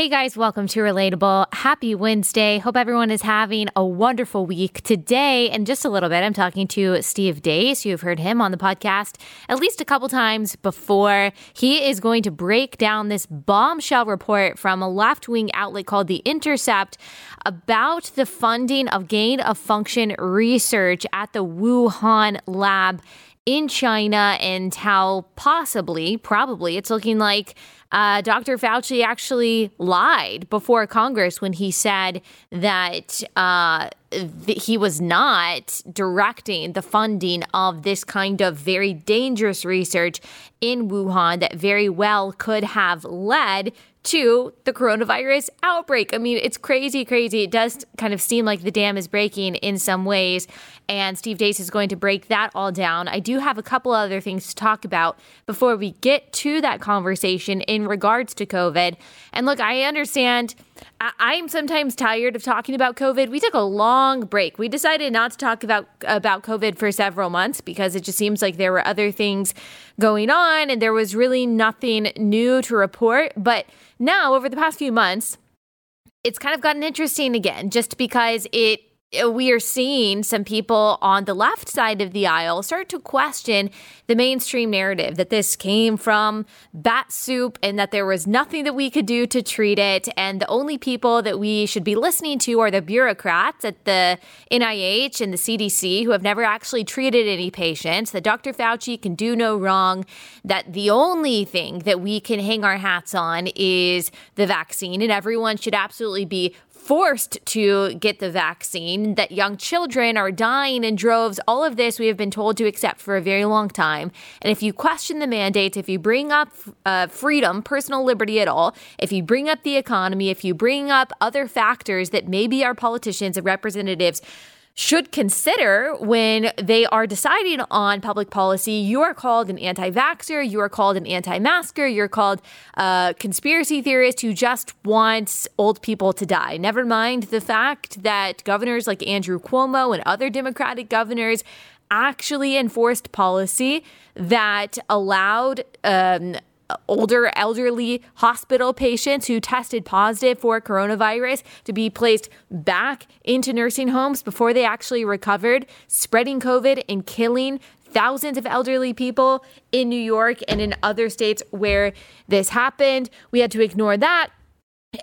Hey guys, welcome to Relatable. Happy Wednesday. Hope everyone is having a wonderful week. Today, in just a little bit, I'm talking to Steve Deace. You've heard him on the podcast at least a couple times before. He is going to break down this bombshell report from a left wing outlet called The Intercept about the funding of gain of function research at the Wuhan lab in China and how possibly, probably, it's looking like uh, Dr. Fauci actually lied before Congress when he said that uh, th- he was not directing the funding of this kind of very dangerous research in Wuhan that very well could have led to the coronavirus outbreak. I mean, it's crazy, crazy. It does kind of seem like the dam is breaking in some ways, and Steve Deace is going to break that all down. I do have a couple other things to talk about before we get to that conversation in regards to COVID. And look, I understand. I- am sometimes tired of talking about COVID. We took a long break. We decided not to talk about about COVID for several months because it just seems like there were other things going on and there was really nothing new to report. But now, over the past few months, it's kind of gotten interesting again just because it Uh, we are seeing some people on the left side of the aisle start to question the mainstream narrative that this came from bat soup and that there was nothing that we could do to treat it. And the only people that we should be listening to are the bureaucrats at the NIH and the CDC who have never actually treated any patients, that Dr. Fauci can do no wrong, that the only thing that we can hang our hats on is the vaccine, and everyone should absolutely be forced to get the vaccine, that young children are dying in droves. All of this we have been told to accept for a very long time. And if you question the mandates, if you bring up uh, freedom, personal liberty at all, if you bring up the economy, if you bring up other factors that maybe our politicians and representatives should consider when they are deciding on public policy. You are called an anti vaxxer, you are called an anti masker, you're called a conspiracy theorist who just wants old people to die. Never mind the fact that governors like Andrew Cuomo and other Democratic governors actually enforced policy that allowed um, older elderly hospital patients who tested positive for coronavirus to be placed back into nursing homes before they actually recovered, spreading COVID and killing thousands of elderly people in New York and in other states where this happened. We had to ignore that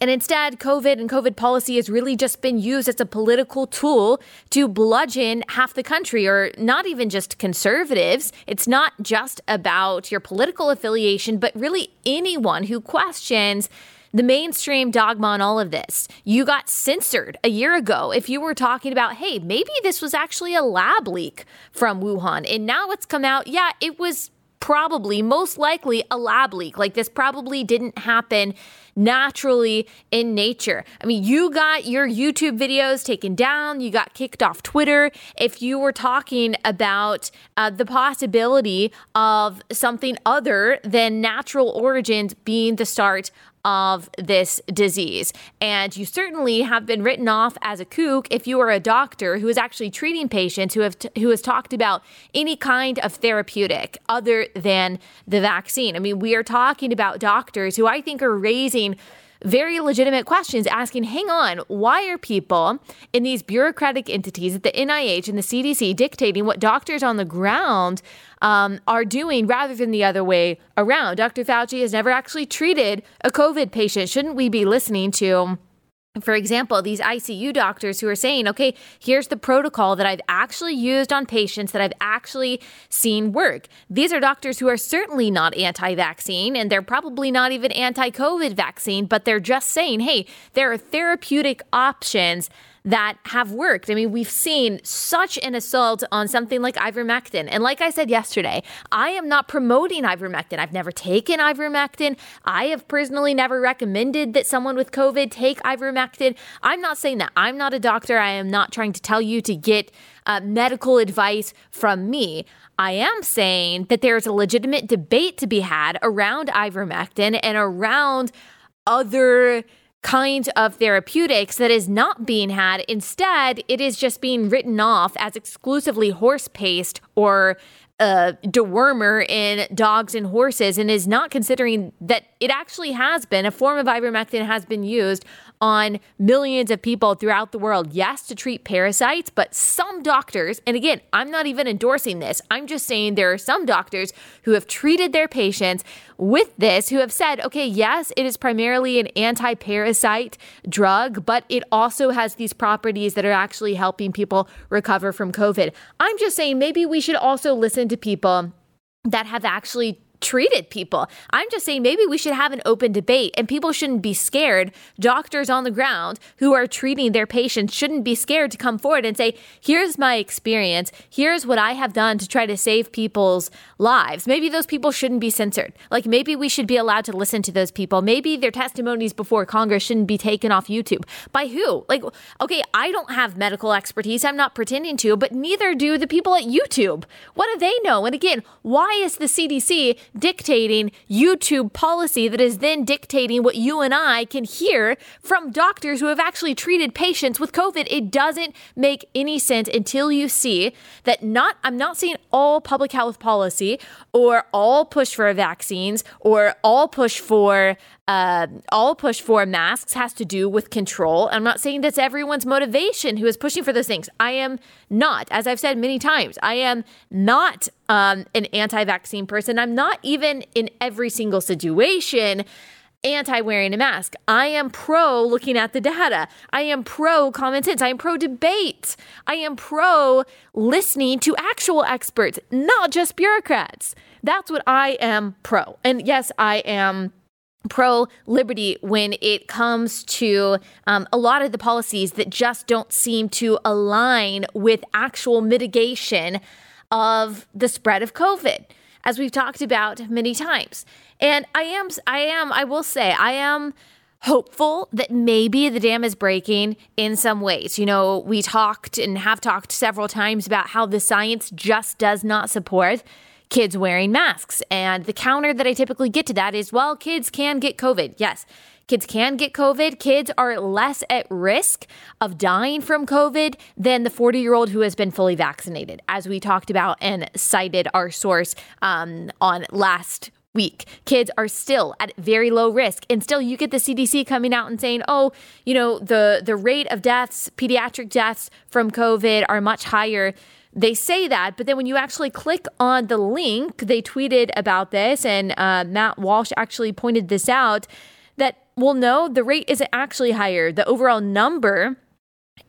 and instead, COVID and COVID policy has really just been used as a political tool to bludgeon half the country, or not even just conservatives. It's not just about your political affiliation, but really anyone who questions the mainstream dogma on all of this. You got censored a year ago if you were talking about, hey, maybe this was actually a lab leak from Wuhan. And now it's come out, yeah, it was probably, most likely, a lab leak. Like this probably didn't happen naturally in nature. I mean, you got your YouTube videos taken down, you got kicked off Twitter. If you were talking about uh, the possibility of something other than natural origins being the start of this disease. And you certainly have been written off as a kook if you are a doctor who is actually treating patients who have t- who has talked about any kind of therapeutic other than the vaccine. I mean, we are talking about doctors who I think are raising very legitimate questions asking, hang on, why are people in these bureaucratic entities at the NIH and the CDC dictating what doctors on the ground um, are doing rather than the other way around? Dr. Fauci has never actually treated a COVID patient. Shouldn't we be listening to? For example, these ICU doctors who are saying, okay, here's the protocol that I've actually used on patients that I've actually seen work. These are doctors who are certainly not anti vaccine and they're probably not even anti COVID vaccine, but they're just saying, hey, there are therapeutic options that have worked. I mean, we've seen such an assault on something like ivermectin. And like I said yesterday, I am not promoting ivermectin. I've never taken ivermectin. I have personally never recommended that someone with COVID take ivermectin. I'm not saying that. I'm not a doctor. I am not trying to tell you to get uh, medical advice from me. I am saying that there's a legitimate debate to be had around ivermectin and around other kind of therapeutics that is not being had. Instead, it is just being written off as exclusively horse paste or uh, dewormer in dogs and horses and is not considering that it actually has been a form of ivermectin has been used on millions of people throughout the world. Yes, to treat parasites, but some doctors, and again, I'm not even endorsing this, I'm just saying there are some doctors who have treated their patients with this who have said, okay, yes, it is primarily an anti parasite drug, but it also has these properties that are actually helping people recover from COVID. I'm just saying maybe we should also listen to people that have actually treated people. I'm just saying maybe we should have an open debate and people shouldn't be scared. Doctors on the ground who are treating their patients shouldn't be scared to come forward and say, here's my experience. Here's what I have done to try to save people's lives. Maybe those people shouldn't be censored. Like maybe we should be allowed to listen to those people. Maybe their testimonies before Congress shouldn't be taken off YouTube. By who? Like, okay, I don't have medical expertise. I'm not pretending to, but neither do the people at YouTube. What do they know? And again, why is the CDC dictating YouTube policy that is then dictating what you and I can hear from doctors who have actually treated patients with COVID. It doesn't make any sense until you see that not, I'm not saying all public health policy or all push for vaccines or all push for uh, all push for masks has to do with control. I'm not saying that's everyone's motivation who is pushing for those things. I am not, as I've said many times, I am not um, an anti vaccine person. I'm not even in every single situation anti wearing a mask. I am pro looking at the data. I am pro common sense. I am pro debate. I am pro listening to actual experts, not just bureaucrats. That's what I am pro. And yes, I am pro liberty when it comes to um, a lot of the policies that just don't seem to align with actual mitigation of the spread of COVID, as we've talked about many times. And I am, I am, I will say, I am hopeful that maybe the dam is breaking in some ways. You know, we talked and have talked several times about how the science just does not support kids wearing masks. And the counter that I typically get to that is, well, kids can get COVID. Yes. Kids can get COVID. Kids are less at risk of dying from COVID than the 40 year old who has been fully vaccinated, as we talked about and cited our source um, on last week. Kids are still at very low risk. And still you get the CDC coming out and saying, "Oh, you know, the the rate of deaths, pediatric deaths from COVID are much higher they say that, but then when you actually click on the link, they tweeted about this, and uh, Matt Walsh actually pointed this out that, well, no, the rate isn't actually higher. The overall number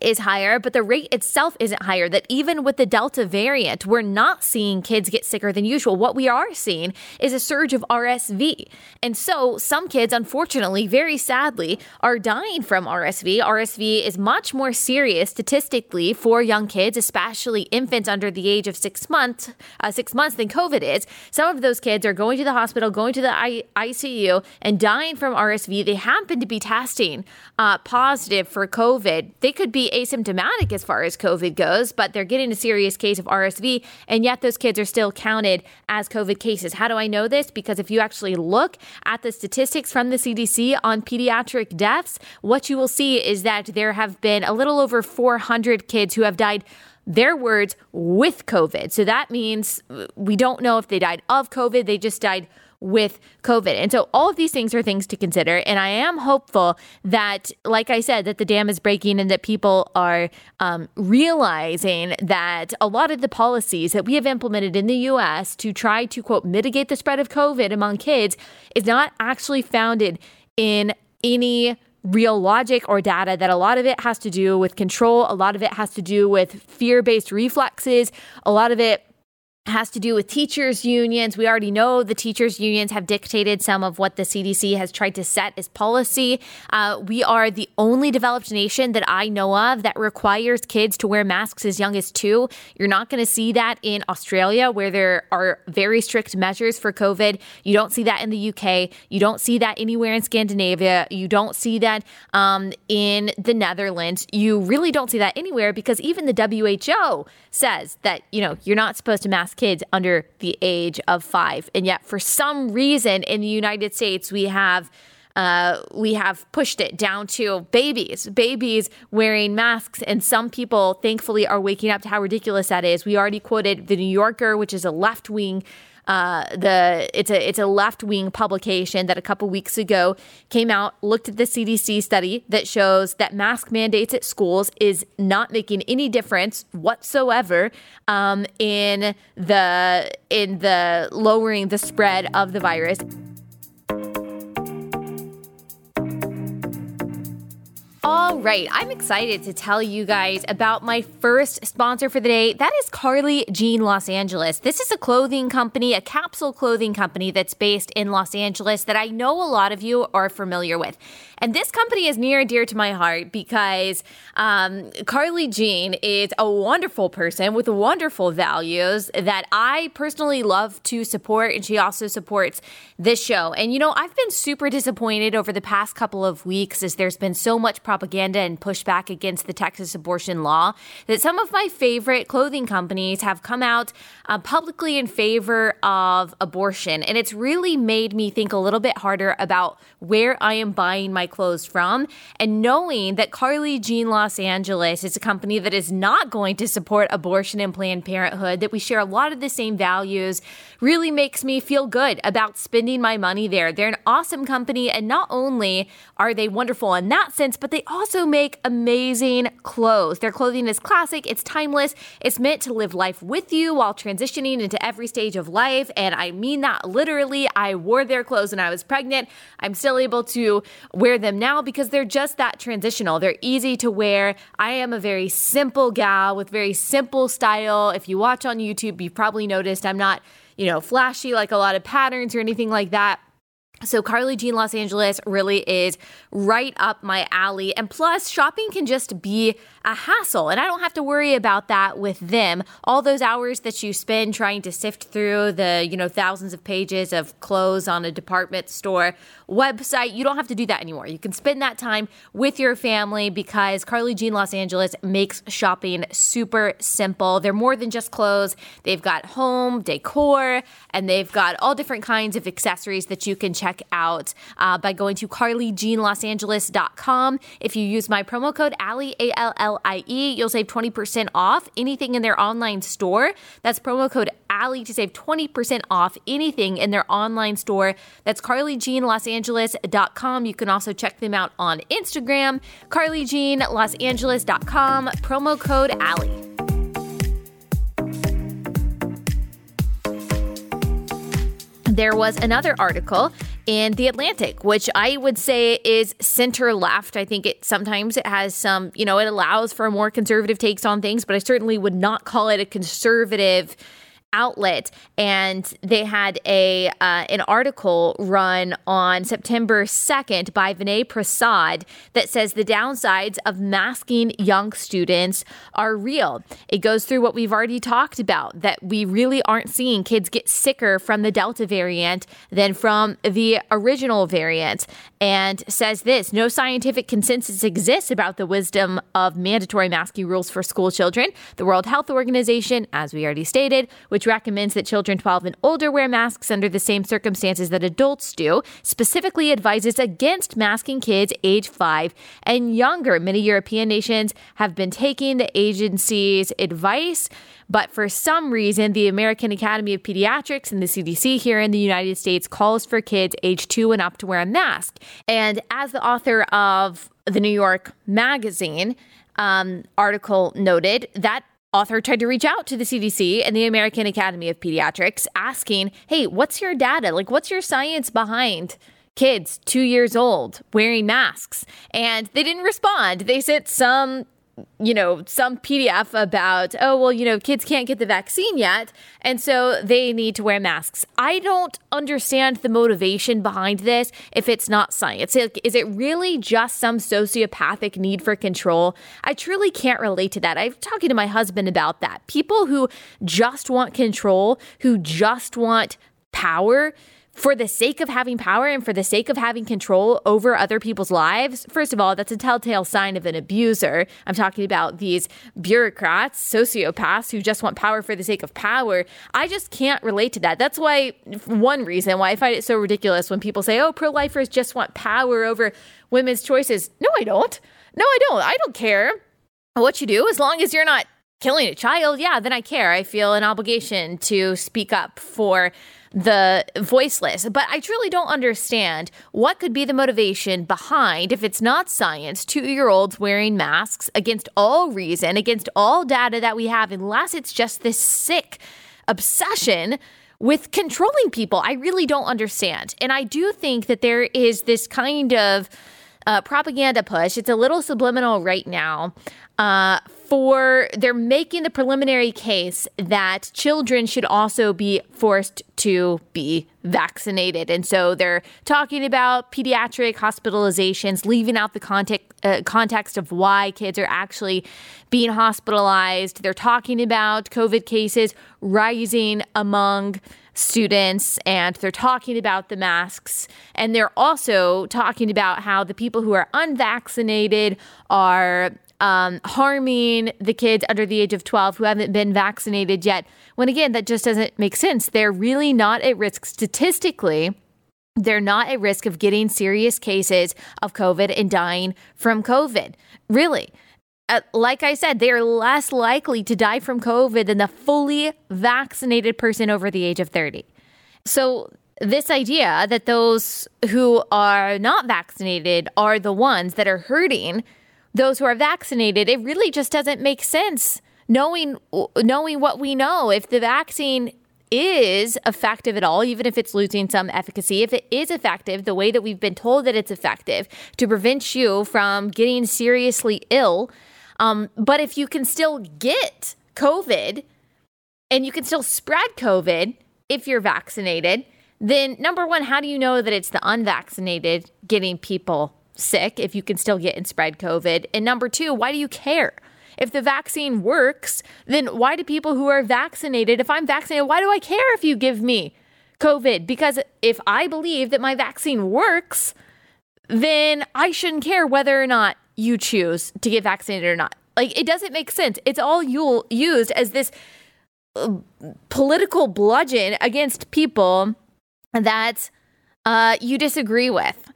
is higher, but the rate itself isn't higher. That even with the Delta variant, we're not seeing kids get sicker than usual. What we are seeing is a surge of RSV. And so some kids, unfortunately, very sadly, are dying from RSV. RSV is much more serious statistically for young kids, especially infants under the age of six months, uh, six months than COVID is. Some of those kids are going to the hospital, going to the I- ICU, and dying from RSV. They happen to be testing uh, positive for COVID. They could be asymptomatic as far as COVID goes, but they're getting a serious case of RSV, and yet those kids are still counted as COVID cases. How do I know this? Because if you actually look at the statistics from the CDC on pediatric deaths, what you will see is that there have been a little over 400 kids who have died their words with COVID. So that means uh, we don't know if they died of COVID, they just died with COVID. And so all of these things are things to consider. And I am hopeful that, like I said, that the dam is breaking and that people are um, realizing that a lot of the policies that we have implemented in the US to try to, quote, mitigate the spread of COVID among kids is not actually founded in any real logic or data that a lot of it has to do with control a lot of it has to do with fear-based reflexes a lot of it has to do with teachers' unions. We already know the teachers' unions have dictated some of what the CDC has tried to set as policy. Uh, we are the only developed nation that I know of that requires kids to wear masks as young as two. You're not going to see that in Australia, where there are very strict measures for COVID. You don't see that in the UK. You don't see that anywhere in Scandinavia. You don't see that um, in the Netherlands. You really don't see that anywhere because even the WHO says that, you know, you're not supposed to mask kids under the age of five. And yet, for some reason in the United States, we have uh, we have pushed it down to babies, babies wearing masks. And some people, thankfully, are waking up to how ridiculous that is. We already quoted The New Yorker, which is a left wing uh, the it's a it's a left wing publication that a couple weeks ago came out looked at the CDC study that shows that mask mandates at schools is not making any difference whatsoever um, in the in the lowering the spread of the virus. All right, I'm excited to tell you guys about my first sponsor for the day. That is Carly Jean Los Angeles. This is a clothing company, a capsule clothing company that's based in Los Angeles that I know a lot of you are familiar with. And this company is near and dear to my heart because um, Carly Jean is a wonderful person with wonderful values that I personally love to support. And she also supports this show. And, you know, I've been super disappointed over the past couple of weeks as there's been so much propaganda and pushback against the Texas abortion law that some of my favorite clothing companies have come out uh, publicly in favor of abortion. And it's really made me think a little bit harder about where I am buying my clothes from. And knowing that Carly Jean Los Angeles is a company that is not going to support abortion and Planned Parenthood, that we share a lot of the same values, really makes me feel good about spending my money there. They're an awesome company. And not only are they wonderful in that sense, but they also make amazing clothes. Their clothing is classic, it's timeless, it's meant to live life with you while transitioning into every stage of life. And I mean that literally. I wore their clothes when I was pregnant. I'm still able to wear them now because they're just that transitional. They're easy to wear. I am a very simple gal with very simple style. If you watch on YouTube, you've probably noticed I'm not, you know, flashy like a lot of patterns or anything like that. So, Carly Jean Los Angeles really is right up my alley. And plus, shopping can just be a hassle. And I don't have to worry about that with them. All those hours that you spend trying to sift through the, you know, thousands of pages of clothes on a department store website, you don't have to do that anymore. You can spend that time with your family because Carly Jean Los Angeles makes shopping super simple. They're more than just clothes. They've got home, decor, and they've got all different kinds of accessories that you can check out uh, by going to carlyjeanlosangeles.com. If you use my promo code Allie, A L L L-I-E. You'll save 20% off anything in their online store. That's promo code Allie to save 20% off anything in their online store. That's carlyjeanlosangeles.com. You can also check them out on Instagram, carlyjeanlosangeles.com, promo code Allie. There was another article in The Atlantic, which I would say is center left. I think it sometimes it has some, you know, it allows for more conservative takes on things, but I certainly would not call it a conservative outlet and they had a uh, an article run on September 2nd by Vinay Prasad that says the downsides of masking young students are real. It goes through what we've already talked about that we really aren't seeing kids get sicker from the Delta variant than from the original variant and says this no scientific consensus exists about the wisdom of mandatory masking rules for school children. The World Health Organization, as we already stated, which recommends that children 12 and older wear masks under the same circumstances that adults do, specifically advises against masking kids age 5 and younger. Many European nations have been taking the agency's advice. But for some reason, the American Academy of Pediatrics and the CDC here in the United States calls for kids age two and up to wear a mask. And as the author of the New York Magazine um, article noted, that author tried to reach out to the CDC and the American Academy of Pediatrics asking, hey, what's your data? Like, what's your science behind? Kids two years old wearing masks. And they didn't respond. They sent some you know, some PDF about, oh, well, you know, kids can't get the vaccine yet. And so they need to wear masks. I don't understand the motivation behind this if it's not science. Is it really just some sociopathic need for control? I truly can't relate to that. I'm talking to my husband about that. People who just want control, who just want power for the sake of having power and for the sake of having control over other people's lives, first of all, that's a telltale sign of an abuser. I'm talking about these bureaucrats, sociopaths who just want power for the sake of power. I just can't relate to that. That's why, one reason why I find it so ridiculous when people say, oh, pro lifers just want power over women's choices. No, I don't. No, I don't. I don't care what you do as long as you're not killing a child. Yeah, then I care. I feel an obligation to speak up for the voiceless. But I truly don't understand what could be the motivation behind, if it's not science, two year olds wearing masks against all reason, against all data that we have, unless it's just this sick obsession with controlling people. I really don't understand. And I do think that there is this kind of uh, propaganda push. It's a little subliminal right now uh, for they're making the preliminary case that children should also be forced to be vaccinated. And so they're talking about pediatric hospitalizations, leaving out the context, uh, context of why kids are actually being hospitalized. They're talking about COVID cases rising among students and they're talking about the masks and they're also talking about how the people who are unvaccinated are um, harming the kids under the age of 12 who haven't been vaccinated yet. When again, that just doesn't make sense. They're really not at risk statistically. They're not at risk of getting serious cases of COVID and dying from COVID. Really. Uh, like I said, they are less likely to die from COVID than the fully vaccinated person over the age of 30. So, this idea that those who are not vaccinated are the ones that are hurting those who are vaccinated, it really just doesn't make sense knowing knowing what we know. If the vaccine is effective at all, even if it's losing some efficacy, if it is effective the way that we've been told that it's effective to prevent you from getting seriously ill, um, but if you can still get COVID and you can still spread COVID if you're vaccinated, then number one, how do you know that it's the unvaccinated getting people sick if you can still get and spread COVID? And number two, why do you care? If the vaccine works, then why do people who are vaccinated, if I'm vaccinated, why do I care if you give me COVID? Because if I believe that my vaccine works, then I shouldn't care whether or not you choose to get vaccinated or not. Like, it doesn't make sense. It's all you used as this uh, political bludgeon against people that uh, you disagree with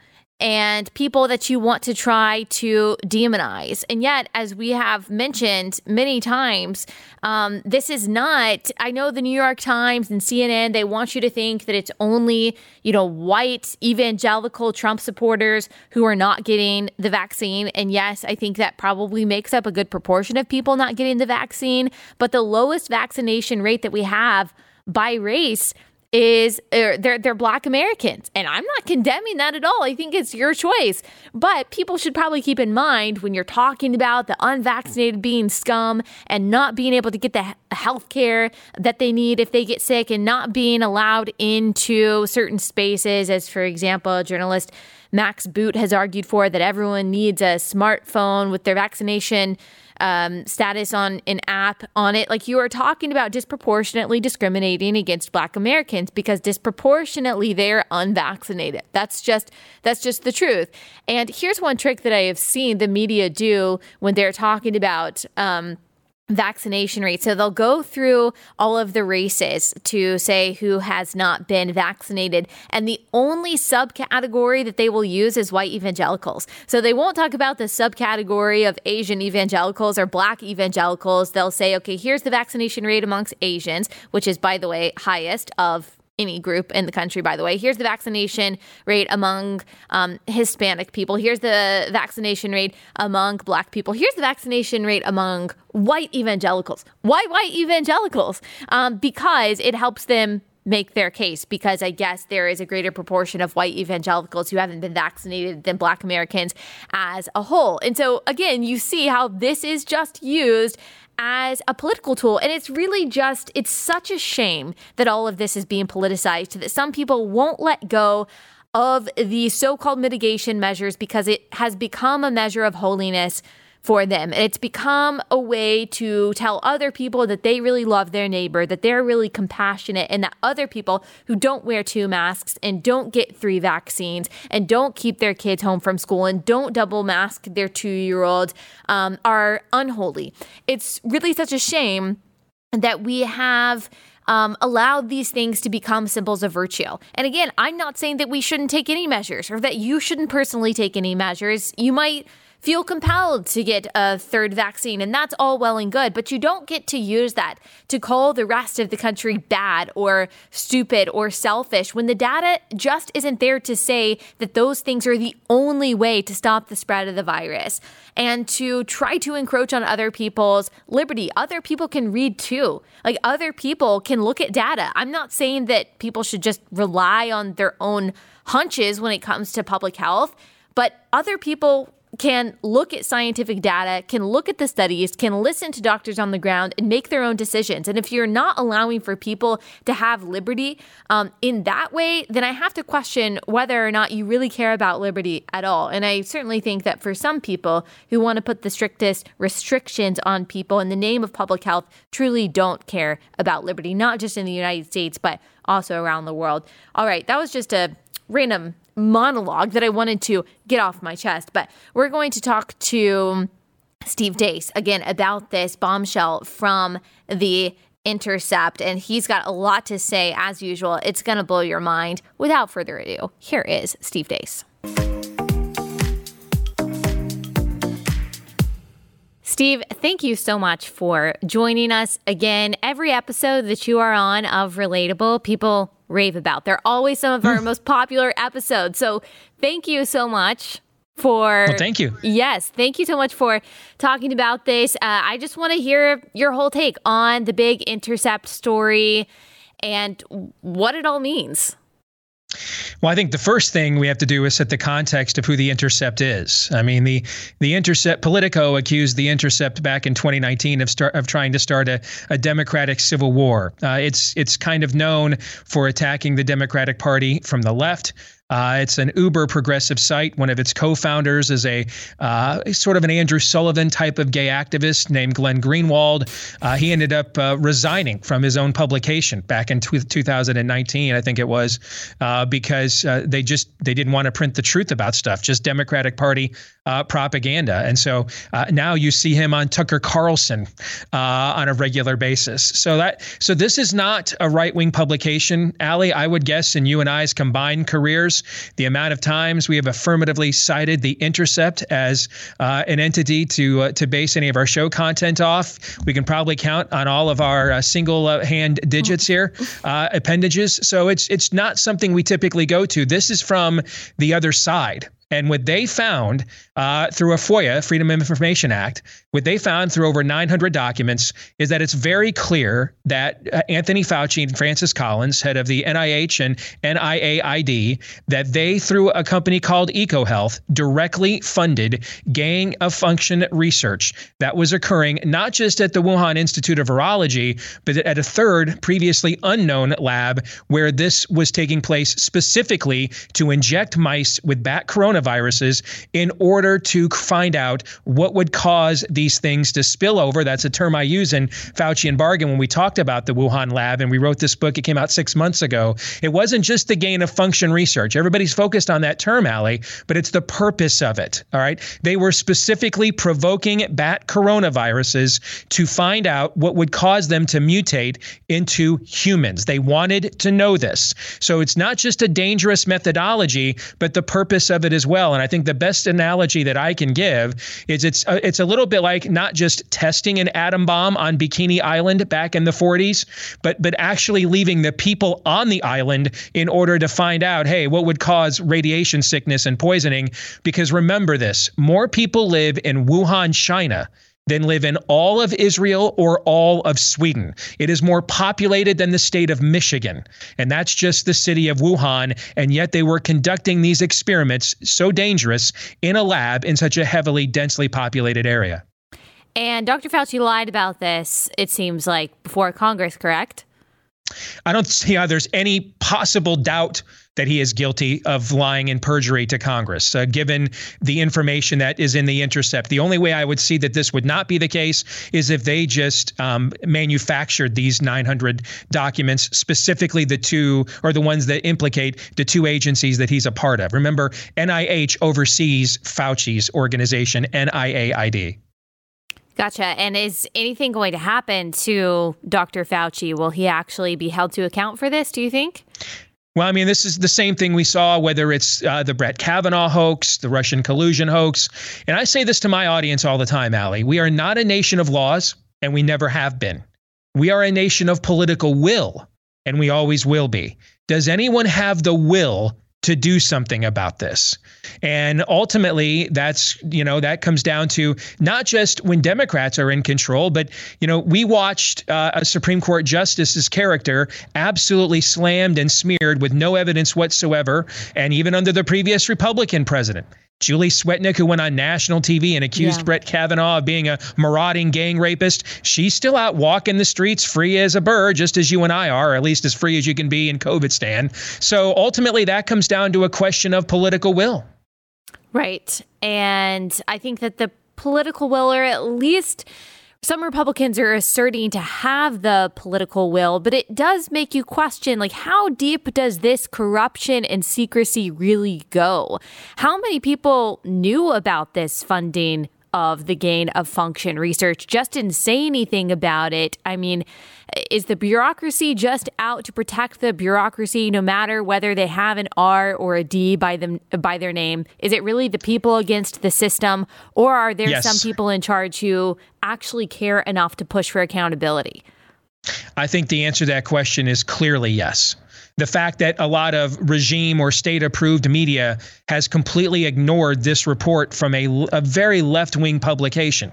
and people that you want to try to demonize. And yet, as we have mentioned many times, um, this is not, I know the New York Times and CNN, they want you to think that it's only, you know, white evangelical Trump supporters who are not getting the vaccine. And yes, I think that probably makes up a good proportion of people not getting the vaccine. But the lowest vaccination rate that we have by race is er, they're they're black Americans. And I'm not condemning that at all. I think it's your choice. But people should probably keep in mind when you're talking about the unvaccinated being scum and not being able to get the health care that they need if they get sick and not being allowed into certain spaces as for example, journalist Max Boot has argued for that everyone needs a smartphone with their vaccination um, status on an app on it. Like you are talking about disproportionately discriminating against Black Americans because disproportionately they're unvaccinated. That's just that's just the truth. And here's one trick that I have seen the media do when they're talking about. Um, vaccination rate. So they'll go through all of the races to say who has not been vaccinated. And the only subcategory that they will use is white evangelicals. So they won't talk about the subcategory of Asian evangelicals or black evangelicals. They'll say, okay, here's the vaccination rate amongst Asians, which is, by the way, highest of any group in the country, by the way. Here's the vaccination rate among um, Hispanic people. Here's the vaccination rate among black people. Here's the vaccination rate among white evangelicals. Why white evangelicals? Um, because it helps them make their case because I guess there is a greater proportion of white evangelicals who haven't been vaccinated than black Americans as a whole. And so again, you see how this is just used as a political tool. And it's really just, it's such a shame that all of this is being politicized, that some people won't let go of the so called mitigation measures because it has become a measure of holiness for them. And It's become a way to tell other people that they really love their neighbor, that they're really compassionate, and that other people who don't wear two masks and don't get three vaccines and don't keep their kids home from school and don't double mask their two year old um, are unholy. It's really such a shame that we have um, allowed these things to become symbols of virtue. And again, I'm not saying that we shouldn't take any measures or that you shouldn't personally take any measures. You might feel compelled to get a third vaccine, and that's all well and good, but you don't get to use that to call the rest of the country bad or stupid or selfish when the data just isn't there to say that those things are the only way to stop the spread of the virus and to try to encroach on other people's liberty. Other people can read too. Like other people can look at data. I'm not saying that people should just rely on their own hunches when it comes to public health, but other people can look at scientific data, can look at the studies, can listen to doctors on the ground and make their own decisions. And if you're not allowing for people to have liberty um, in that way, then I have to question whether or not you really care about liberty at all. And I certainly think that for some people who want to put the strictest restrictions on people in the name of public health, truly don't care about liberty, not just in the United States, but also around the world. All right, that was just a random monologue that I wanted to get off my chest. But we're going to talk to Steve Deace again about this bombshell from the Intercept, and he's got a lot to say as usual. It's going to blow your mind. Without further ado, here is Steve Deace. Steve, thank you so much for joining us again. Every episode that you are on of Relatable, people rave about. They're always some of our most popular episodes. So thank you so much for well, thank you yes thank you so much for talking about this uh, i just want to hear your whole take on the big intercept story and what it all means well, I think the first thing we have to do is set the context of who the Intercept is. I mean, the the Intercept Politico accused the Intercept back in 2019 of start of trying to start a, a democratic civil war. Uh, it's it's kind of known for attacking the Democratic Party from the left. Uh, it's an uber progressive site. One of its co founders is a uh, sort of an Andrew Sullivan type of gay activist named Glenn Greenwald. Uh, he ended up uh, resigning from his own publication back in t- 2019, I think it was, uh, because uh, they just they didn't want to print the truth about stuff, just Democratic Party propaganda. And so now you see him on Tucker Carlson on a regular basis. So that so this is not a right wing publication, Allie. I would guess in you and I's combined careers the amount of times we have affirmatively cited the Intercept as uh, an entity to uh, to base any of our show content off. We can probably count on all of our uh, single uh, hand digits here, uh, appendages. So it's it's not something we typically go to. This is from the other side. And what they found uh, through a FOIA, Freedom of Information Act, what they found through over 900 documents is that it's very clear that uh, Anthony Fauci and Francis Collins, head of the NIH and NIAID, that they, through a company called EcoHealth, directly funded gain of function research that was occurring not just at the Wuhan Institute of Virology, but at a third previously unknown lab where this was taking place specifically to inject mice with bat coronaviruses in order to find out what would cause these things to spill over. That's a term I use in Faucian Bargain when we talked about the Wuhan lab and we wrote this book. It came out six months ago. It wasn't just the gain of function research. Everybody's focused on that term, Allie, but it's the purpose of it. All right. They were specifically provoking bat coronaviruses to find out what would cause them to mutate into humans. They wanted to know this. So it's not just a dangerous methodology, but the purpose of it as well. And I think the best analogy that I can give is it's a, it's a little bit like not just testing an atom bomb on Bikini Island back in the 40s, but but actually leaving the people on the island in order to find out, hey, what would cause radiation sickness and poisoning? Because remember this, more people live in Wuhan, China than live in all of Israel or all of Sweden. It is more populated than the state of Michigan. And that's just the city of Wuhan. And yet they were conducting these experiments so dangerous in a lab in such a heavily, densely populated area. And Dr. Fauci lied about this, it seems like, before Congress, correct? I don't see how there's any possible doubt that he is guilty of lying and perjury to Congress, uh, given the information that is in the intercept. The only way I would see that this would not be the case is if they just um, manufactured these 900 documents, specifically the two or the ones that implicate the two agencies that he's a part of. Remember, NIH oversees Fauci's organization, NIAID. Gotcha. And is anything going to happen to Dr. Fauci? Will he actually be held to account for this, do you think? Well, I mean, this is the same thing we saw, whether it's uh, the Brett Kavanaugh hoax, the Russian collusion hoax. And I say this to my audience all the time, Allie. We are not a nation of laws, and we never have been. We are a nation of political will, and we always will be. Does anyone have the will to do something about this. And ultimately, that's, you know, that comes down to not just when Democrats are in control, but, you know, we watched uh, a Supreme Court justice's character absolutely slammed and smeared with no evidence whatsoever. And even under the previous Republican president, Julie Swetnick, who went on national TV and accused yeah. Brett Kavanaugh of being a marauding gang rapist, she's still out walking the streets free as a bird, just as you and I are, or at least as free as you can be in COVID stand. So ultimately, that comes down to a question of political will. Right. And I think that the political will, or at least some Republicans are asserting to have the political will, but it does make you question like how deep does this corruption and secrecy really go? How many people knew about this funding of the gain of function research just didn't say anything about it. I mean, is the bureaucracy just out to protect the bureaucracy no matter whether they have an R or a D by them by their name? Is it really the people against the system or are there yes. some people in charge who actually care enough to push for accountability? I think the answer to that question is clearly yes the fact that a lot of regime or state approved media has completely ignored this report from a, a very left wing publication.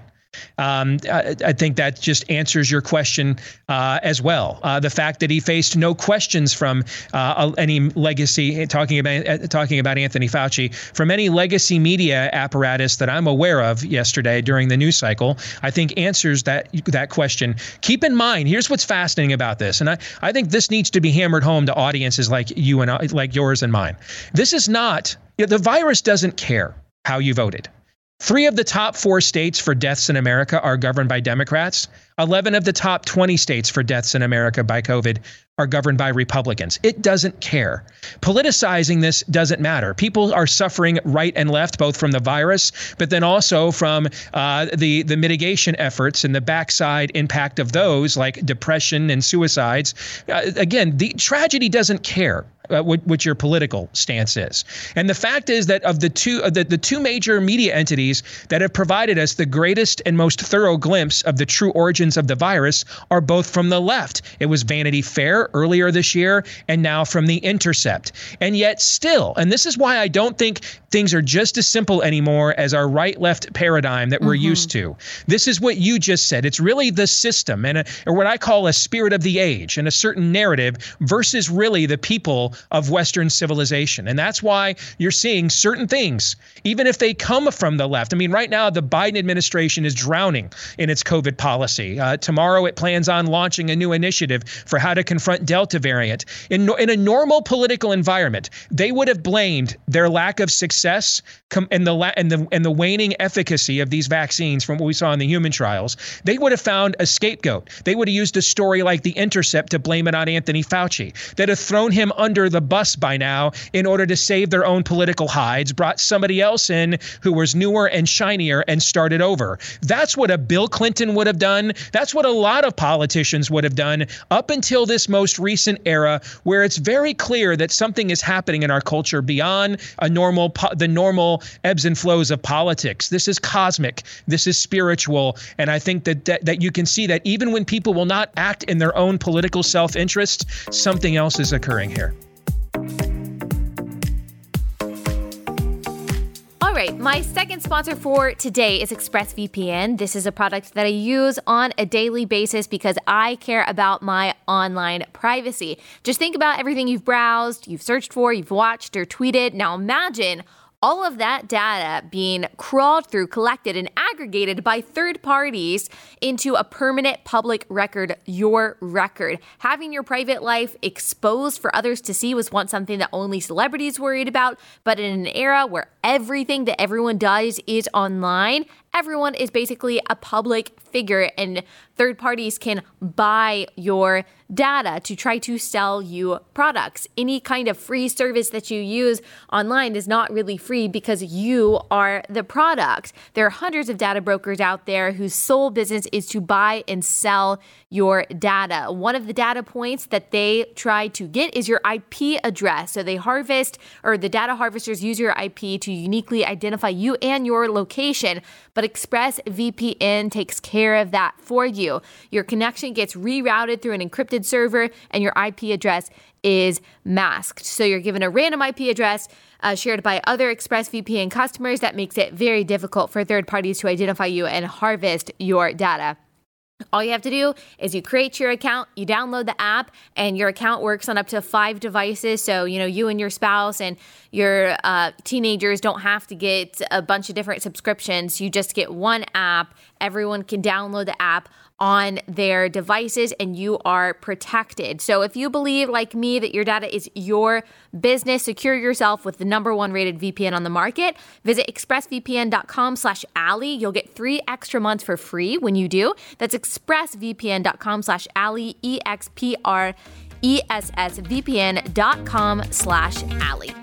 Um, I, I, think that just answers your question uh, as well. Uh, the fact that he faced no questions from uh, any legacy talking about uh, talking about Anthony Fauci from any legacy media apparatus that I'm aware of yesterday during the news cycle, I think answers that that question. Keep in mind, here's what's fascinating about this, and I, I think this needs to be hammered home to audiences like you and like yours and mine. This is not the virus doesn't care how you voted. Three of the top four states for deaths in America are governed by Democrats. 11 of the top 20 states for deaths in America by COVID are governed by Republicans. It doesn't care. Politicizing this doesn't matter. People are suffering right and left, both from the virus, but then also from uh, the the mitigation efforts and the backside impact of those, like depression and suicides. Uh, again, the tragedy doesn't care uh, what, what, your political stance is. And the fact is that of the two uh, the, the two major media entities that have provided us the greatest and most thorough glimpse of the true origins of the virus are both from the left. It was Vanity Fair earlier this year and now from The Intercept. And yet still, and this is why I don't think things are just as simple anymore as our right left paradigm that we're mm-hmm. used to. This is what you just said. It's really the system and a, or what I call a spirit of the age and a certain narrative versus really the people of Western civilization. And that's why you're seeing certain things, even if they come from the left. I mean, right now, the Biden administration is drowning in its COVID policy. Uh, tomorrow, it plans on launching a new initiative for how to confront Delta variant. In, in a normal political environment, they would have blamed their lack of success and the, and, the, and the waning efficacy of these vaccines from what we saw in the human trials. They would have found a scapegoat. They would have used a story like The Intercept to blame it on Anthony Fauci. They'd have thrown him under the bus by now in order to save their own political hides, brought somebody else in who was newer and shinier and started over. That's what a Bill Clinton would have done. That's what a lot of politicians would have done up until this most recent era where it's very clear that something is happening in our culture beyond a normal the normal ebbs and flows of politics. This is cosmic. This is spiritual, and I think that that, that you can see that even when people will not act in their own political self-interest, something else is occurring here. My second sponsor for today is ExpressVPN. This is a product that I use on a daily basis because I care about my online privacy. Just think about everything you've browsed, you've searched for, you've watched or tweeted. Now imagine all of that data being crawled through, collected, and aggregated by third parties into a permanent public record, your record. Having your private life exposed for others to see was once something that only celebrities worried about, but in an era where everything that everyone does is online, everyone is basically a public figure and third parties can buy your data to try to sell you products. Any kind of free service that you use online is not really free because you are the product. There are hundreds of data brokers out there whose sole business is to buy and sell your data. One of the data points that they try to get is your IP address. So they harvest or the data harvesters use your IP to uniquely identify you and your location but ExpressVPN takes care of that for you. Your connection gets rerouted through an encrypted server, and your IP address is masked. So you're given a random IP address uh, shared by other ExpressVPN customers that makes it very difficult for third parties to identify you and harvest your data. All you have to do is you create your account, you download the app, and your account works on up to five devices. So, you know, you and your spouse and your uh, teenagers don't have to get a bunch of different subscriptions. You just get one app. Everyone can download the app on their devices and you are protected. So if you believe like me that your data is your business, secure yourself with the number one rated VPN on the market. Visit expressvpn.com slash Allie. You'll get three extra months for free when you do. That's expressvpn.com slash Allie, E-X-P-R E-S-S-V-P-N.com slash Allie.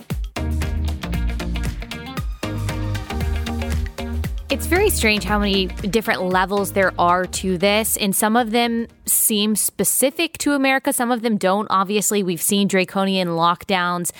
It's very strange how many different levels there are to this, and some of them seem specific to America, some of them don't. Obviously, we've seen draconian lockdowns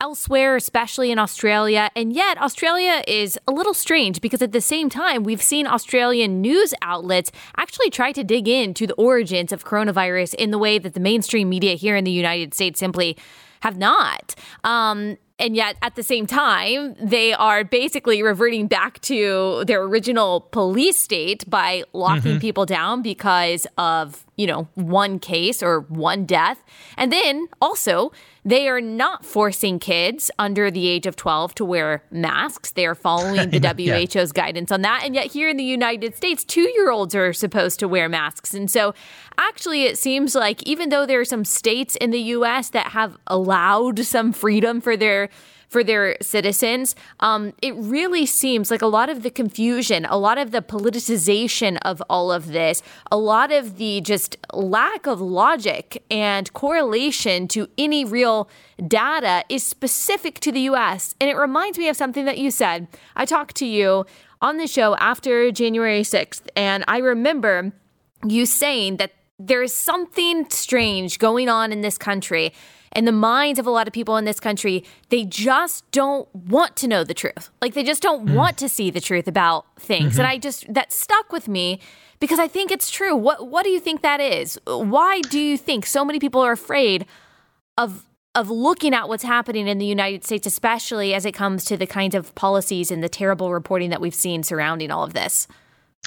elsewhere, especially in Australia. And yet, Australia is a little strange because at the same time, we've seen Australian news outlets actually try to dig into the origins of coronavirus in the way that the mainstream media here in the United States simply have not. Um, and yet, at the same time, they are basically reverting back to their original police state by locking mm-hmm. people down because of, you know, one case or one death. And then also, they are not forcing kids under the age of 12 to wear masks. They are following the WHO's yeah. guidance on that. And yet, here in the United States, two year olds are supposed to wear masks. And so, actually, it seems like even though there are some states in the US that have allowed some freedom for their for their citizens. Um, it really seems like a lot of the confusion, a lot of the politicization of all of this, a lot of the just lack of logic and correlation to any real data is specific to the US. And it reminds me of something that you said. I talked to you on the show after January 6th, and I remember you saying that there is something strange going on in this country in the minds of a lot of people in this country, they just don't want to know the truth. Like they just don't mm. want to see the truth about things. Mm-hmm. And I just that stuck with me because I think it's true. What what do you think that is? Why do you think so many people are afraid of of looking at what's happening in the United States, especially as it comes to the kinds of policies and the terrible reporting that we've seen surrounding all of this?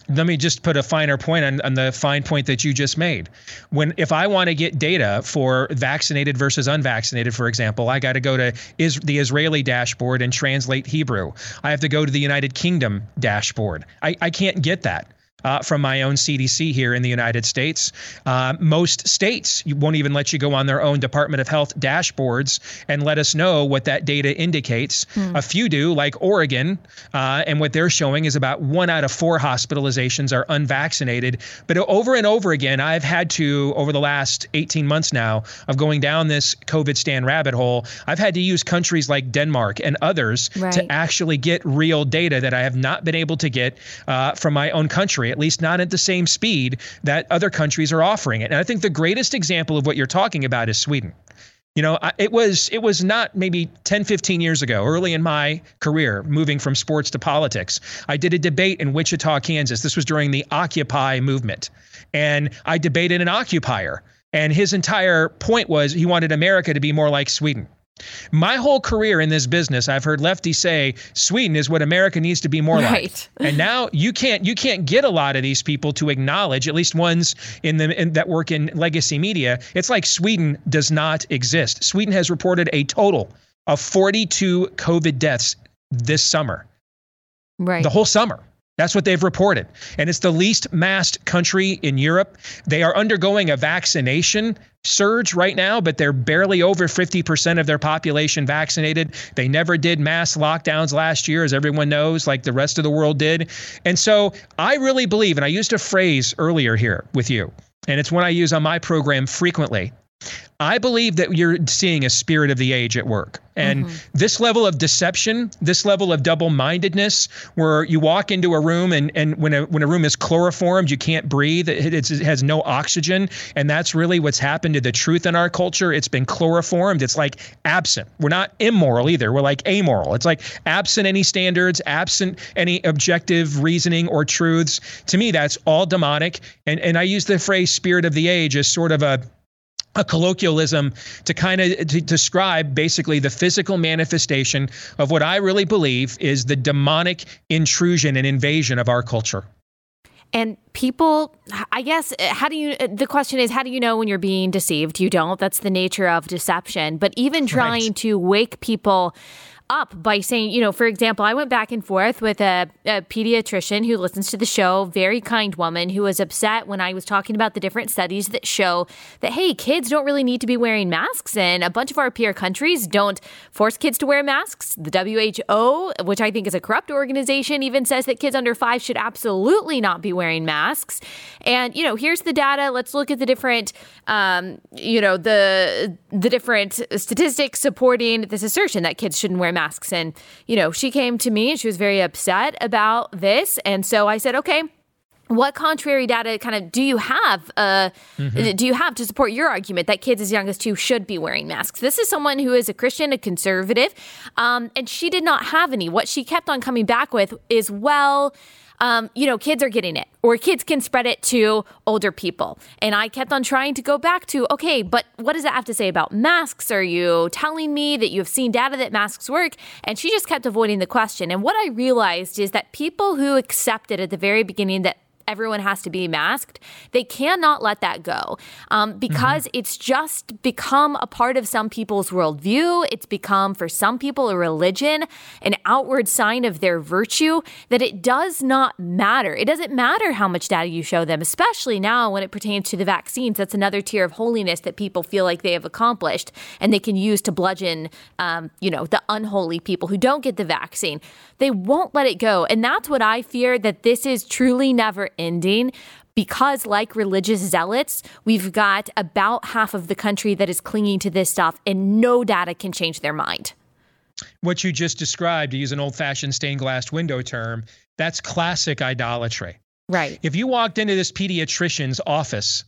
Let me just put a finer point on, on the fine point that you just made. When if I want to get data for vaccinated versus unvaccinated, for example, I got to go to is, the Israeli dashboard and translate Hebrew. I have to go to the United Kingdom dashboard. I, I can't get that uh, from my own CDC here in the United States. Uh, most states won't even let you go on their own Department of Health dashboards and let us know what that data indicates. Mm. A few do, like Oregon, uh, and what they're showing is about one out of four hospitalizations are unvaccinated. But over and over again, I've had to, over the last 18 months now, of going down this COVIDstan rabbit hole, I've had to use countries like Denmark and others right. to actually get real data that I have not been able to get uh, from my own country at least not at the same speed that other countries are offering it. And I think the greatest example of what you're talking about is Sweden. You know, it was it was not maybe 10, 15 years ago, early in my career, moving from sports to politics. I did a debate in Wichita, Kansas. This was during the Occupy movement. And I debated an occupier. And his entire point was he wanted America to be more like Sweden. My whole career in this business, I've heard lefties say Sweden is what America needs to be more right. like. And now you can't you can't get a lot of these people to acknowledge, at least ones in the in, that work in legacy media. It's like Sweden does not exist. Sweden has reported a total of 42 COVID deaths this summer. Right. The whole summer. That's what they've reported. And it's the least masked country in Europe. They are undergoing a vaccination surge right now, but they're barely over 50% of their population vaccinated. They never did mass lockdowns last year, as everyone knows, like the rest of the world did. And so I really believe, and I used a phrase earlier here with you, and it's one I use on my program frequently. I believe that you're seeing a spirit of the age at work. And mm-hmm. this level of deception, this level of double mindedness, where you walk into a room and, and when, a, when a room is chloroformed, you can't breathe, it, it has no oxygen. And that's really what's happened to the truth in our culture. It's been chloroformed. It's like absent. We're not immoral either. We're like amoral. It's like absent any standards, absent any objective reasoning or truths. To me, that's all demonic. And, and I use the phrase spirit of the age as sort of a a colloquialism to kind of to describe basically the physical manifestation of what I really believe is the demonic intrusion and invasion of our culture. And people, I guess, how do you, the question is, how do you know when you're being deceived? You don't. That's the nature of deception. But even trying right. to wake people up by saying, you know, for example, I went back and forth with a, a, pediatrician who listens to the show, very kind woman who was upset when I was talking about the different studies that show that, hey, kids don't really need to be wearing masks. And a bunch of our peer countries don't force kids to wear masks. The WHO, which I think is a corrupt organization, even says that kids under five should absolutely not be wearing masks. And, you know, here's the data. Let's look at the different, um, you know, the, the different statistics supporting this assertion that kids shouldn't wear masks. And, you know, she came to me and she was very upset about this. And so I said, okay, what contrary data kind of do you have uh, mm-hmm. do you have to support your argument that kids as young as two should be wearing masks this is someone who is a christian a conservative um, and she did not have any what she kept on coming back with is well um, you know, kids are getting it, or kids can spread it to older people. And I kept on trying to go back to, okay, but what does that have to say about masks? Are you telling me that you have seen data that masks work? And she just kept avoiding the question. And what I realized is that people who accepted at the very beginning that everyone has to be masked, they cannot let that go um, because mm-hmm. it's just become a part of some people's worldview. It's become, for some people, a religion, an outward sign of their virtue that it does not matter. It doesn't matter how much data you show them, especially now when it pertains to the vaccines. That's another tier of holiness that people feel like they have accomplished and they can use to bludgeon, um, you know, the unholy people who don't get the vaccine. They won't let it go. And that's what I fear that this is truly never ending because, like religious zealots, we've got about half of the country that is clinging to this stuff, and no data can change their mind. What you just described, to use an old fashioned stained glass window term, that's classic idolatry. Right. If you walked into this pediatrician's office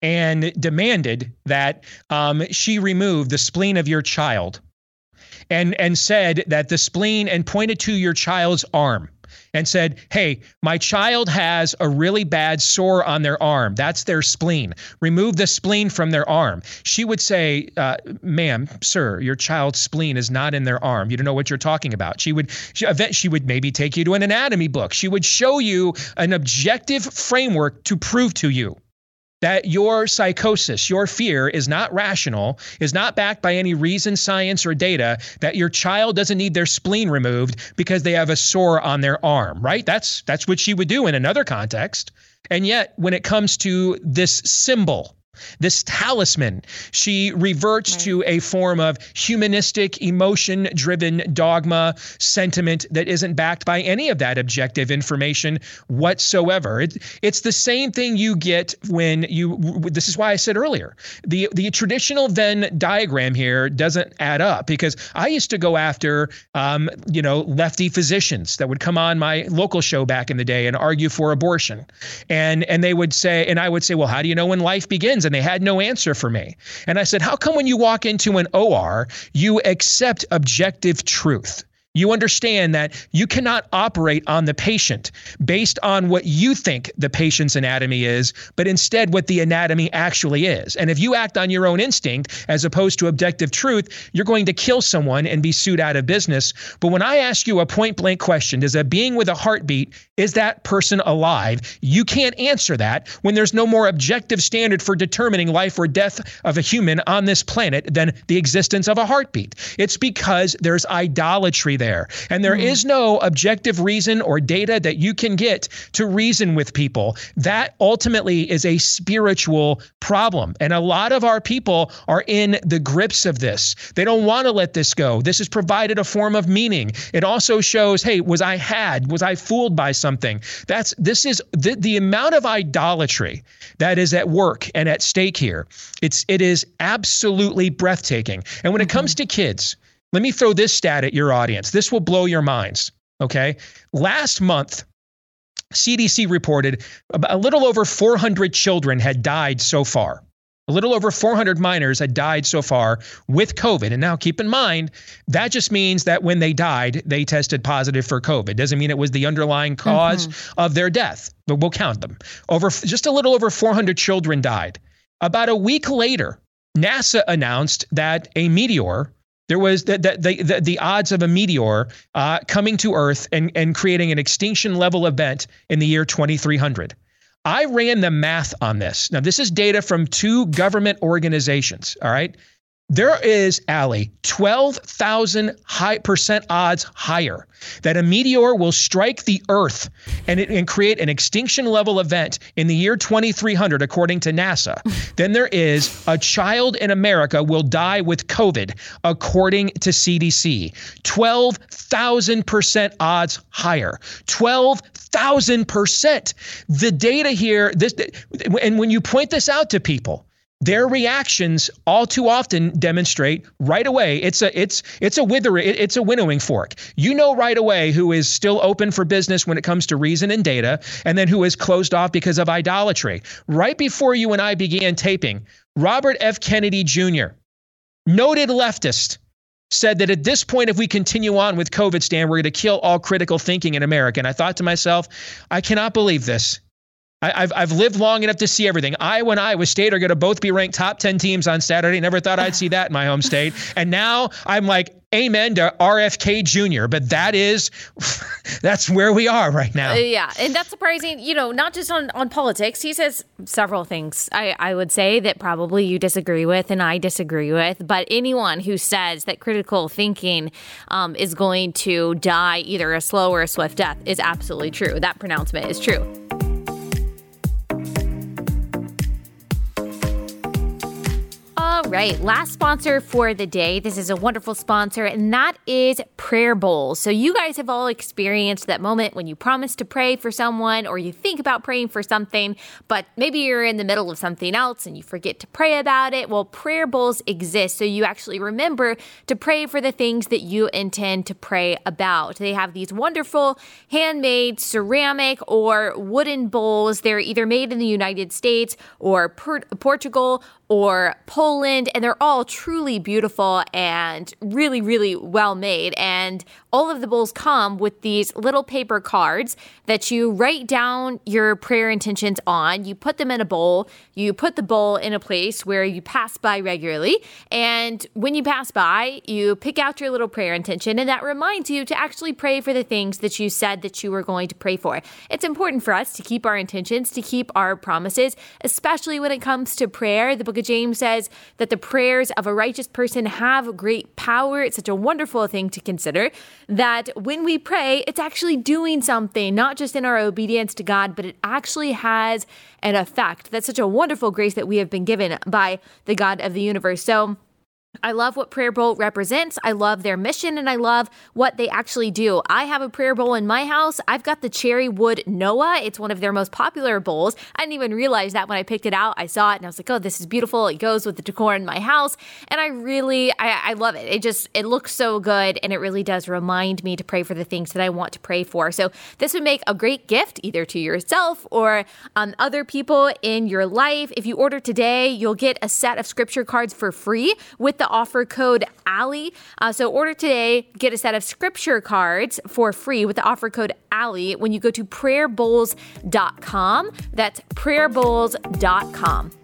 and demanded that um, she remove the spleen of your child and, and said that the spleen and pointed to your child's arm and said, Hey, my child has a really bad sore on their arm. That's their spleen. Remove the spleen from their arm. She would say, uh, Ma'am, sir, your child's spleen is not in their arm. You don't know what you're talking about. She would, she, she would maybe take you to an anatomy book. She would show you an objective framework to prove to you that your psychosis, your fear is not rational, is not backed by any reason, science, or data, that your child doesn't need their spleen removed because they have a sore on their arm, right? That's that's what she would do in another context. And yet, when it comes to this symbol, this talisman. She reverts right. to a form of humanistic, emotion driven dogma sentiment that isn't backed by any of that objective information whatsoever. It, it's the same thing you get when you, this is why I said earlier, the, the traditional Venn diagram here doesn't add up because I used to go after, um, you know, lefty physicians that would come on my local show back in the day and argue for abortion. And, and they would say, and I would say, well, how do you know when life begins? and they had no answer for me. And I said, How come when you walk into an OR, you accept objective truth? You understand that you cannot operate on the patient based on what you think the patient's anatomy is, but instead what the anatomy actually is. And if you act on your own instinct as opposed to objective truth, you're going to kill someone and be sued out of business. But when I ask you a point blank question, does a being with a heartbeat, is that person alive? You can't answer that when there's no more objective standard for determining life or death of a human on this planet than the existence of a heartbeat. It's because there's idolatry there. And there mm. is no objective reason or data that you can get to reason with people. That ultimately is a spiritual problem. And a lot of our people are in the grips of this. They don't want to let this go. This has provided a form of meaning. It also shows, hey, was I had? Was I fooled by something? That's this is the, the amount of idolatry that is at work and at stake here. It's it is absolutely breathtaking. And when it comes mm-hmm. to kids, let me throw this stat at your audience. This will blow your minds. Okay. Last month, CDC reported a little over 400 children had died so far. A little over 400 minors had died so far with COVID. And now keep in mind, that just means that when they died, they tested positive for COVID. Doesn't mean it was the underlying cause mm-hmm. of their death, but we'll count them. Over just a little over 400 children died. About a week later, NASA announced that a meteor there was the, the, the, the, odds of a meteor uh, coming to Earth and, and creating an extinction level event in the year 2300. I ran the math on this. Now, this is data from two government organizations, all right? There is, Allie, 12,000 high percent odds higher that a meteor will strike the Earth and, it, and create an extinction level event in the year 2300, according to NASA, than there is a child in America will die with COVID, according to CDC. 12,000% odds higher. 12,000%. The data here, this, and when you point this out to people, their reactions all too often demonstrate right away it's a it's it's a wither it's a winnowing fork you know right away who is still open for business when it comes to reason and data and then who is closed off because of idolatry right before you and I began taping Robert F Kennedy Jr noted leftist said that at this point, if we continue on with COVIDstan, we're going to kill all critical thinking in America. And I thought to myself, I cannot believe this. I, have I've lived long enough to see everything. Iowa and Iowa State are going to both be ranked top 10 teams on Saturday. Never thought I'd see that in my home state. And now I'm like, amen to RFK Jr. But that is, that's where we are right now. Uh, yeah. And that's surprising, you know, not just on, on politics. He says several things I, I would say that probably you disagree with and I disagree with. But anyone who says that critical thinking um, is going to die either a slow or a swift death is absolutely true. That pronouncement is true. Right, last sponsor for the day. This is a wonderful sponsor, and that is prayer bowls. So, you guys have all experienced that moment when you promise to pray for someone or you think about praying for something, but maybe you're in the middle of something else and you forget to pray about it. Well, prayer bowls exist so you actually remember to pray for the things that you intend to pray about. They have these wonderful handmade ceramic or wooden bowls. They're either made in the United States or Portugal or Poland, and they're all truly beautiful and really, really well made. And all of the bowls come with these little paper cards that you write down your prayer intentions on. You put them in a bowl. You put the bowl in a place where you pass by regularly. And when you pass by, you pick out your little prayer intention, and that reminds you to actually pray for the things that you said that you were going to pray for. It's important for us to keep our intentions, to keep our promises, especially when it comes to prayer. The book of James says that the prayers of a righteous person have great power. It's such a wonderful thing to consider that when we pray, it's actually doing something, not just in our obedience to God, but it actually has an effect. That's such a wonderful grace that we have been given by the God of the universe. So, I love what Prayer Bowl represents. I love their mission and I love what they actually do. I have a prayer bowl in my house. I've got the cherry wood Noah. It's one of their most popular bowls. I didn't even realize that when I picked it out. I saw it and I was like, oh, this is beautiful. It goes with the decor in my house. And I really, I, I love it. It just, it looks so good and it really does remind me to pray for the things that I want to pray for. So this would make a great gift either to yourself or um, other people in your life. If you order today, you'll get a set of scripture cards for free with the offer code Allie. Uh, so order today, get a set of scripture cards for free with the offer code Allie when you go to prayerbowls.com. That's prayerbowls.com.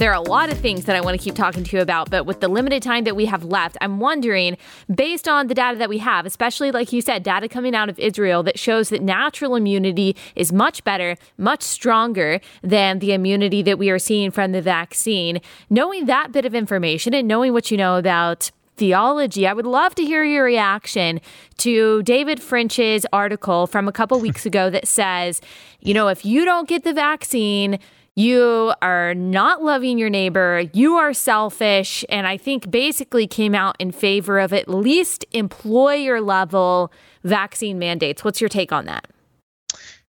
There are a lot of things that I want to keep talking to you about, but with the limited time that we have left, I'm wondering, based on the data that we have, especially like you said, data coming out of Israel that shows that natural immunity is much better, much stronger than the immunity that we are seeing from the vaccine. Knowing that bit of information and knowing what you know about theology. I would love to hear your reaction to David French's article from a couple weeks ago that says, you know, if you don't get the vaccine, you are not loving your neighbor, you are selfish, and I think basically came out in favor of at least employer level vaccine mandates. What's your take on that?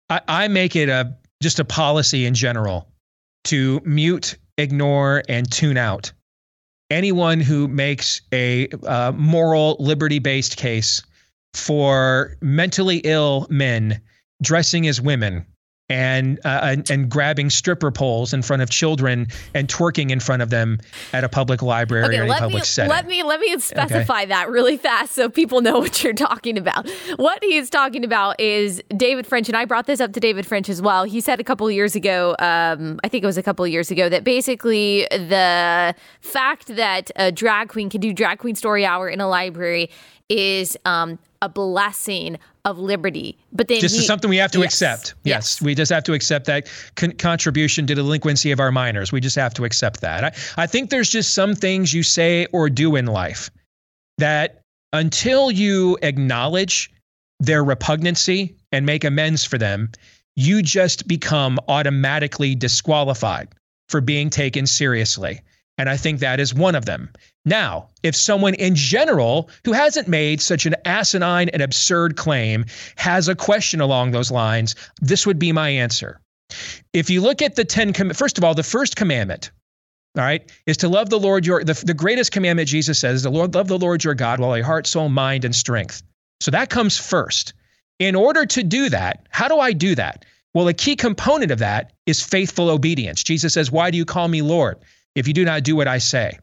I, I make it a just a policy in general to mute, ignore, and tune out anyone who makes a uh, moral liberty based case for mentally ill men dressing as women and, uh, and, and grabbing stripper poles in front of children and twerking in front of them at a public library okay, or a public me, setting. Let me let me specify okay. that really fast so people know what you're talking about. What he's talking about is David French, and I brought this up to David French as well. He said a couple years ago, um, I think it was a couple of years ago, that basically the fact that a drag queen can do drag queen story hour in a library is um, a blessing of liberty. But then this he, is something we have to yes, accept. Yes. yes. we just have to accept that con- contribution to the delinquency of our minors. We just have to accept that. I, I think there's just some things you say or do in life that until you acknowledge their repugnancy and make amends for them, you just become automatically disqualified for being taken seriously. And I think that is one of them. Now, if someone in general who hasn't made such an asinine and absurd claim has a question along those lines, this would be my answer. If you look at the 10 com- first of all, the first commandment, all right, is to love the Lord your the, the greatest commandment Jesus says, the Lord love the Lord your God with all your heart, soul, mind and strength. So that comes first. In order to do that, how do I do that? Well, a key component of that is faithful obedience. Jesus says, "Why do you call me Lord if you do not do what I say?"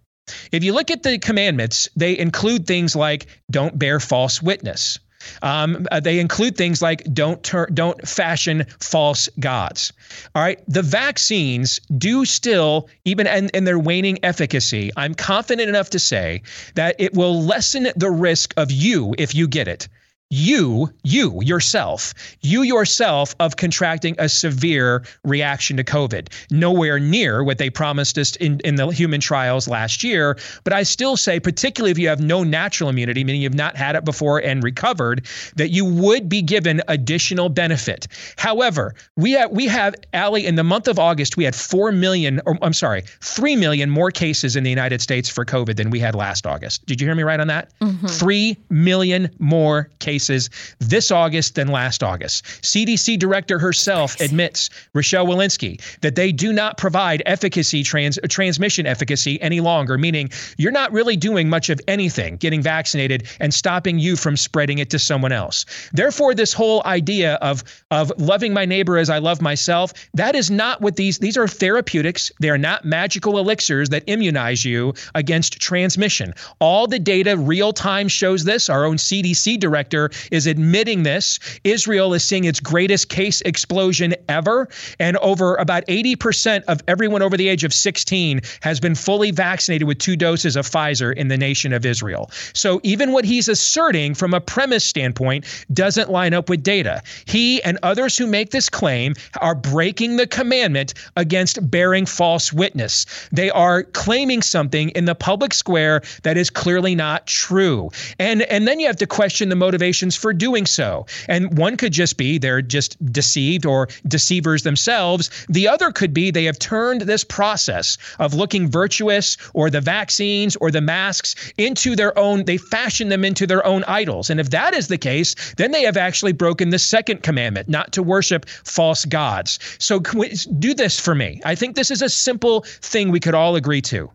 If you look at the commandments, they include things like don't bear false witness. Um, uh, they include things like don't tur- don't fashion false gods. All right, the vaccines do still, even in, in their waning efficacy, I'm confident enough to say that it will lessen the risk of you if you get it you, you yourself, you yourself of contracting a severe reaction to COVID. Nowhere near what they promised us in, in the human trials last year. But I still say, particularly if you have no natural immunity, meaning you've not had it before and recovered, that you would be given additional benefit. However, we have, we have, Allie, in the month of August, we had 4 million, or I'm sorry, 3 million more cases in the United States for COVID than we had last August. Did you hear me right on that? Mm-hmm. 3 million more cases cases this August than last August. CDC director herself admits, Rochelle Walensky, that they do not provide efficacy, trans, transmission efficacy any longer, meaning you're not really doing much of anything getting vaccinated and stopping you from spreading it to someone else. Therefore, this whole idea of, of loving my neighbor as I love myself, that is not what these, these are therapeutics. They are not magical elixirs that immunize you against transmission. All the data real time shows this. Our own CDC director is admitting this. Israel is seeing its greatest case explosion ever. And over about 80% of everyone over the age of 16 has been fully vaccinated with two doses of Pfizer in the nation of Israel. So even what he's asserting from a premise standpoint doesn't line up with data. He and others who make this claim are breaking the commandment against bearing false witness. They are claiming something in the public square that is clearly not true. And and then you have to question the motivation motivations for doing so. And one could just be they're just deceived or deceivers themselves. The other could be they have turned this process of looking virtuous or the vaccines or the masks into their own, they fashion them into their own idols. And if that is the case, then they have actually broken the second commandment, not to worship false gods. So do this for me. I think this is a simple thing we could all agree to.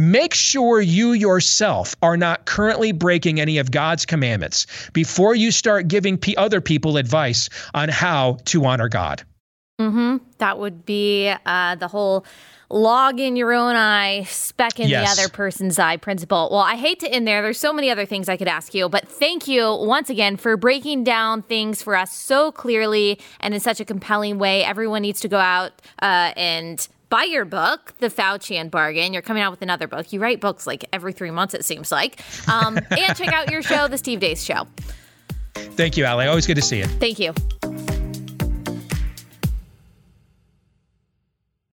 Make sure you yourself are not currently breaking any of God's commandments before you start giving p- other people advice on how to honor God. Mm-hmm. That would be uh, the whole log in your own eye, speck in yes. the other person's eye principle. Well, I hate to end there. There's so many other things I could ask you, but thank you once again for breaking down things for us so clearly and in such a compelling way. Everyone needs to go out uh, and buy your book, The Faucian Bargain. You're coming out with another book. You write books like every three months, it seems like. Um, and check out your show, The Steve Deace Show. Thank you, Allie. Always good to see you. Thank you.